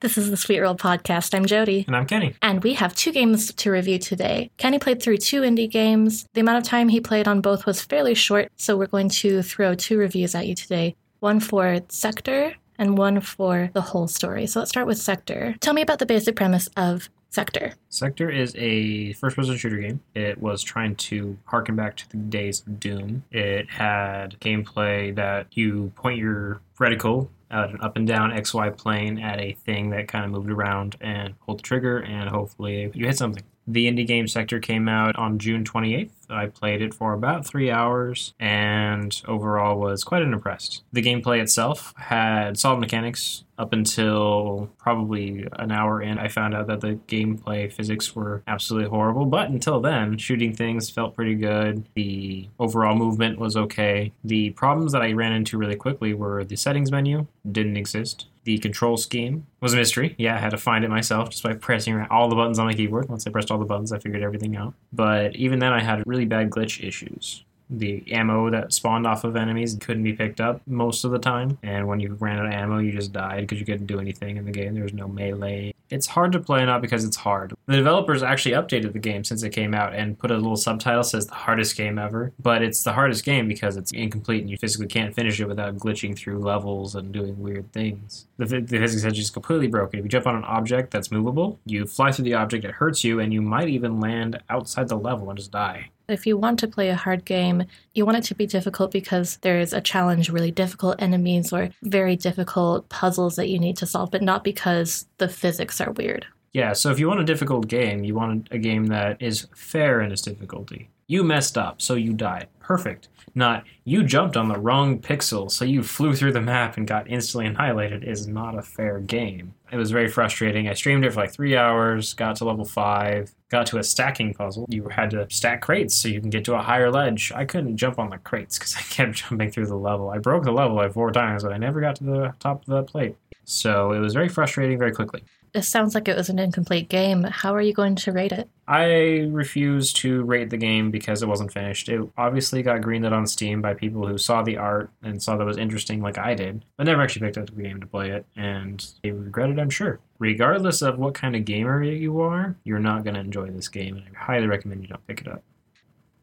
This is the Sweet Roll Podcast. I'm Jody. And I'm Kenny. And we have two games to review today. Kenny played through two indie games. The amount of time he played on both was fairly short, so we're going to throw two reviews at you today one for Sector and one for the Hole Story. So let's start with Sector. Tell me about the basic premise of Sector. Sector is a first person shooter game. It was trying to harken back to the days of Doom. It had gameplay that you point your reticle at an up and down XY plane at a thing that kind of moved around and pulled the trigger, and hopefully you hit something. The indie game sector came out on June 28th. I played it for about three hours and overall was quite unimpressed. The gameplay itself had solid mechanics up until probably an hour in. I found out that the gameplay physics were absolutely horrible, but until then, shooting things felt pretty good. The overall movement was okay. The problems that I ran into really quickly were the settings menu didn't exist. The control scheme was a mystery. Yeah, I had to find it myself just by pressing all the buttons on my keyboard. Once I pressed all the buttons, I figured everything out. But even then, I had really bad glitch issues the ammo that spawned off of enemies couldn't be picked up most of the time. And when you ran out of ammo, you just died because you couldn't do anything in the game. There was no melee. It's hard to play not because it's hard. The developers actually updated the game since it came out and put a little subtitle says the hardest game ever. But it's the hardest game because it's incomplete and you physically can't finish it without glitching through levels and doing weird things. The, the physics is completely broken. If you jump on an object that's movable, you fly through the object, it hurts you, and you might even land outside the level and just die. If you want to play a hard game, you want it to be difficult because there's a challenge, really difficult enemies or very difficult puzzles that you need to solve, but not because the physics are weird. Yeah, so if you want a difficult game, you want a game that is fair in its difficulty. You messed up, so you died. Perfect. Not you jumped on the wrong pixel, so you flew through the map and got instantly annihilated is not a fair game. It was very frustrating. I streamed it for like three hours, got to level five, got to a stacking puzzle. You had to stack crates so you can get to a higher ledge. I couldn't jump on the crates because I kept jumping through the level. I broke the level like four times, but I never got to the top of the plate. So it was very frustrating very quickly. This sounds like it was an incomplete game. How are you going to rate it? I refuse to rate the game because it wasn't finished. It obviously got greenlit on Steam by people who saw the art and saw that it was interesting, like I did, but never actually picked up the game to play it, and they regret it, I'm sure. Regardless of what kind of gamer you are, you're not going to enjoy this game, and I highly recommend you don't pick it up.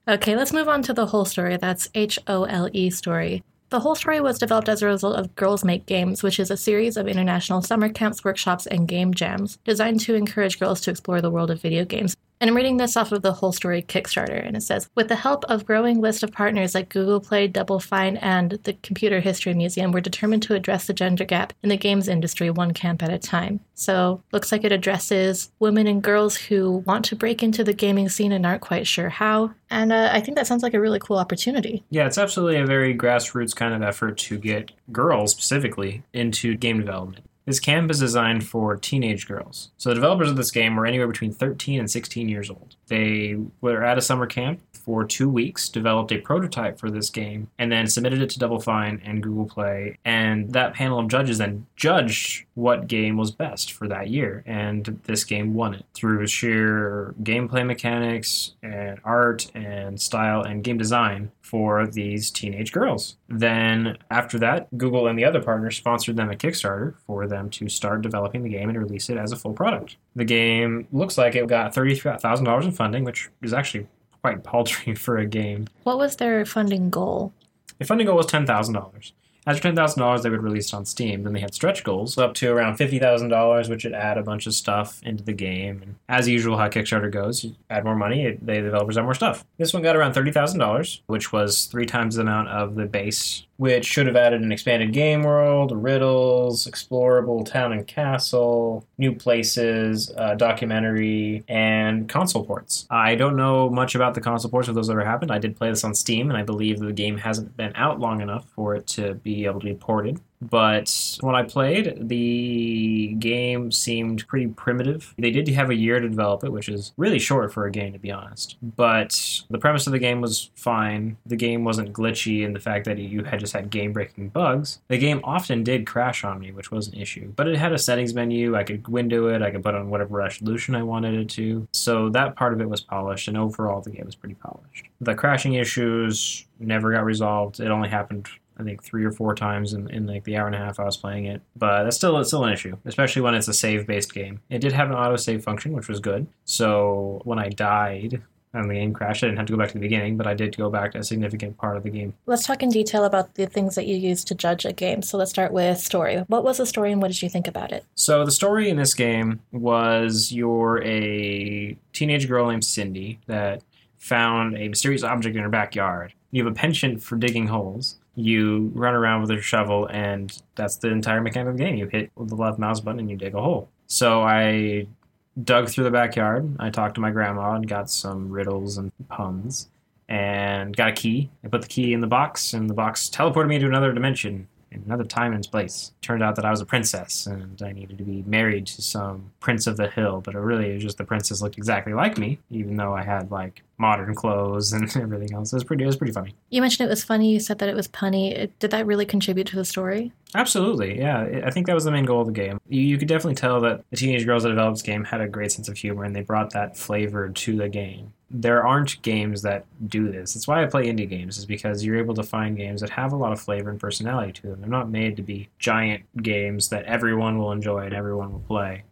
Okay, let's move on to the Hole Story. That's H O L E story. The Hole Story was developed as a result of Girls Make Games, which is a series of international summer camps, workshops, and game jams designed to encourage girls to explore the world of video games. And I'm reading this off of the Hole Story Kickstarter, and it says With the help of growing list of partners like Google Play, Double Fine, and the Computer History Museum, we're determined to address the gender gap in the games industry one camp at a time. So, looks like it addresses women and girls who want to break into the gaming scene and aren't quite sure how. And uh, I think that sounds like a really cool opportunity. Yeah, it's absolutely a very grassroots kind of effort to get girls specifically into game development. This camp is designed for teenage girls. So the developers of this game were anywhere between 13 and 16 years old. They were at a summer camp for two weeks, developed a prototype for this game, and then submitted it to Double Fine and Google Play. And that panel of judges then judged what game was best for that year. And this game won it through sheer gameplay mechanics and art and style and game design for these teenage girls. Then, after that, Google and the other partners sponsored them a Kickstarter for them to start developing the game and release it as a full product. The game looks like it got $30,000 in funding, which is actually quite paltry for a game. What was their funding goal? The funding goal was ten thousand dollars. After ten thousand dollars, they would release it on Steam. Then they had stretch goals up to around fifty thousand dollars, which would add a bunch of stuff into the game. And as usual, how Kickstarter goes, you add more money, it, the developers add more stuff. This one got around thirty thousand dollars, which was three times the amount of the base which should have added an expanded game world, riddles, explorable town and castle, new places, uh, documentary, and console ports. I don't know much about the console ports if those that ever happened. I did play this on Steam, and I believe the game hasn't been out long enough for it to be able to be ported. But when I played, the game seemed pretty primitive. They did have a year to develop it, which is really short for a game, to be honest. But the premise of the game was fine. The game wasn't glitchy in the fact that you had just had game breaking bugs. The game often did crash on me, which was an issue. But it had a settings menu. I could window it, I could put on whatever resolution I wanted it to. So that part of it was polished, and overall, the game was pretty polished. The crashing issues never got resolved. It only happened I think three or four times in, in like the hour and a half I was playing it. But that's still it's still an issue, especially when it's a save based game. It did have an autosave function, which was good. So when I died and the game crashed, I didn't have to go back to the beginning, but I did go back to a significant part of the game. Let's talk in detail about the things that you use to judge a game. So let's start with story. What was the story and what did you think about it? So the story in this game was you're a teenage girl named Cindy that found a mysterious object in her backyard. You have a penchant for digging holes. You run around with a shovel, and that's the entire mechanic of the game. You hit the left mouse button and you dig a hole. So I dug through the backyard. I talked to my grandma and got some riddles and puns, and got a key. I put the key in the box, and the box teleported me to another dimension in another time and place. Turned out that I was a princess and I needed to be married to some prince of the hill, but it really was just the princess looked exactly like me, even though I had like modern clothes and everything else. It was pretty. It was pretty funny. You mentioned it was funny. You said that it was punny. It- Did that really contribute to the story? Absolutely, yeah. I- I think that was the main goal of the game. You, you could definitely tell that the teenage girls that developed this game had a great sense of humor, and they brought that flavor to the game. There aren't games that do this. That's why I play indie games, is because you're able to find games that have a lot of flavor and personality to them. They're not made to be giant games that everyone will enjoy and everyone will play.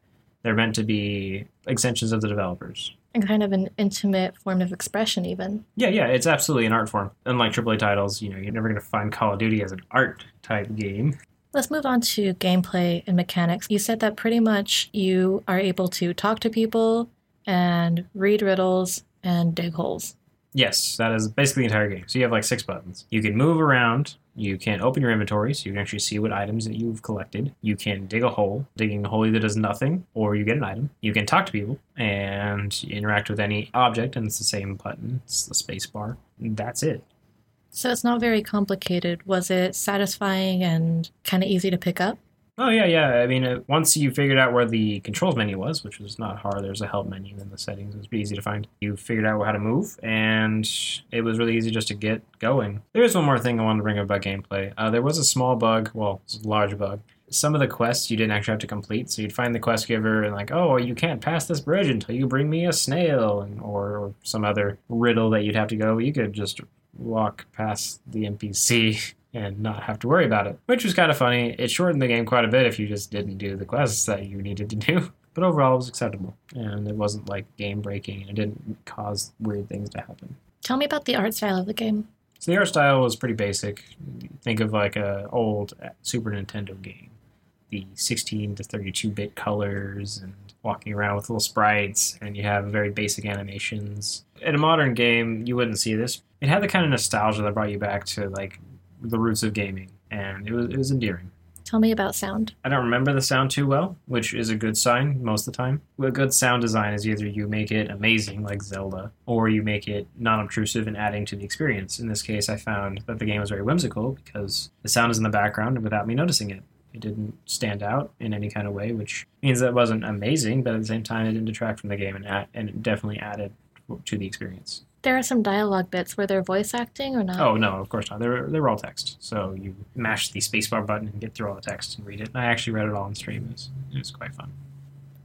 They're meant to be extensions of the developers. And kind of an intimate form of expression, even. Yeah, yeah, it's absolutely an art form. Unlike AAA titles, you know, you're never going to find Call of Duty as an art type game. Let's move on to gameplay and mechanics. You said that pretty much you are able to talk to people and read riddles and dig holes. Yes, that is basically the entire game. So you have like six buttons. You can move around. You can open your inventory, so you can actually see what items that you've collected. You can dig a hole. Digging a hole either does nothing or you get an item. You can talk to people and interact with any object, and it's the same button. It's the space bar. That's it. So it's not very complicated. Was it satisfying and kind of easy to pick up? Oh yeah, yeah. I mean, uh, once you figured out where the controls menu was, which was not hard, there's a help menu in the settings. It was pretty easy to find. You figured out how to move, and it was really easy just to get going. There is one more thing I wanted to bring up about gameplay. Uh, there was a small bug, well, a large bug. Some of the quests you didn't actually have to complete, so you'd find the quest giver and like, oh, you can't pass this bridge until you bring me a snail, and, or, or some other riddle that you'd have to go. You could just walk past the NPC and not have to worry about it, which was kind of funny. It shortened the game quite a bit if you just didn't do the quests that you needed to do. But overall, it was acceptable, and it wasn't like game breaking, and it didn't cause weird things to happen. Tell me about the art style of the game. So the art style was pretty basic. Think of like a old uh, Super Nintendo game. The 16 to 32 bit colors and walking around with little sprites, and you have very basic animations. In a modern game, you wouldn't see this. It had the kind of nostalgia that brought you back to like the roots of gaming, and it was it was endearing. Tell me about sound. I don't remember the sound too well, which is a good sign most of the time. A good sound design is either you make it amazing, like Zelda, or you make it non obtrusive and adding to the experience. In this case, I found that the game was very whimsical because the sound is in the background without me noticing it. It didn't stand out in any kind of way, which means that it wasn't amazing, but at the same time, it didn't detract from the game and, and it definitely added to the experience. There are some dialogue bits. Were there voice acting or not? Oh no, of course not. They're they're all text. So you mash the spacebar button and get through all the text and read it. And I actually read it all on stream. It was, it was quite fun.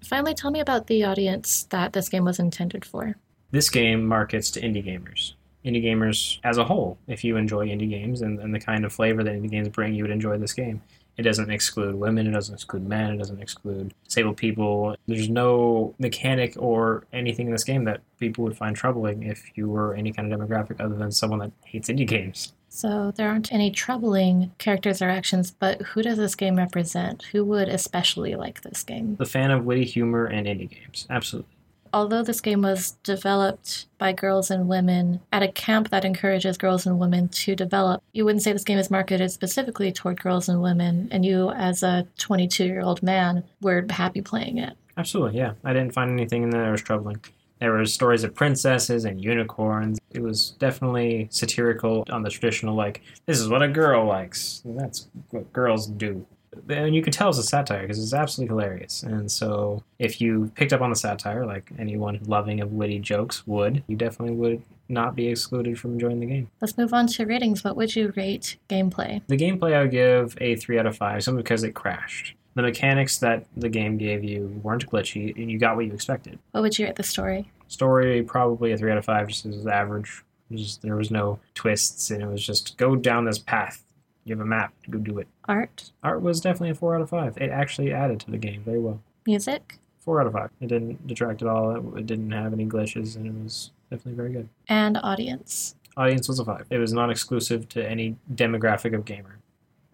Finally, tell me about the audience that this game was intended for. This game markets to indie gamers. Indie gamers as a whole. If you enjoy indie games and, and the kind of flavor that indie games bring, you would enjoy this game. It doesn't exclude women, it doesn't exclude men, it doesn't exclude disabled people. There's no mechanic or anything in this game that people would find troubling if you were any kind of demographic other than someone that hates indie games. So there aren't any troubling characters or actions, but who does this game represent? Who would especially like this game? The fan of witty humor and indie games. Absolutely. Although this game was developed by girls and women at a camp that encourages girls and women to develop, you wouldn't say this game is marketed specifically toward girls and women, and you, as a 22 year old man, were happy playing it. Absolutely, yeah. I didn't find anything in there that was troubling. There were stories of princesses and unicorns. It was definitely satirical on the traditional, like, this is what a girl likes. That's what girls do. And you could tell it's a satire because it's absolutely hilarious. And so, if you picked up on the satire, like anyone loving of witty jokes would, you definitely would not be excluded from enjoying the game. Let's move on to ratings. What would you rate gameplay? The gameplay I would give a 3 out of 5 simply because it crashed. The mechanics that the game gave you weren't glitchy, and you got what you expected. What would you rate the story? Story probably a three out of five, just as average. Just, there was no twists, and it was just go down this path. You have a map. To go do it. Art, Art was definitely a four out of five. It actually added to the game very well. music, Four out of five. It didn't detract at all. It, it didn't have any glitches, and it was definitely very good. and audience. Audience was a five. It was not exclusive to any demographic of gamer.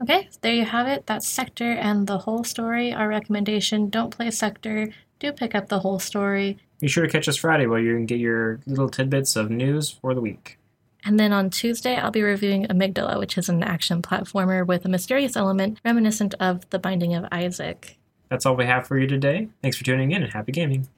Okay, there you have it. That's Sector and the Hole Story. Our recommendation don't play Sector, do pick up the Hole Story. Be sure to catch us Friday where you can get your little tidbits of news for the week. And then on Tuesday, I'll be reviewing Amygdala, which is an action platformer with a mysterious element reminiscent of The Binding of Isaac. That's all we have for you today. Thanks for tuning in and happy gaming.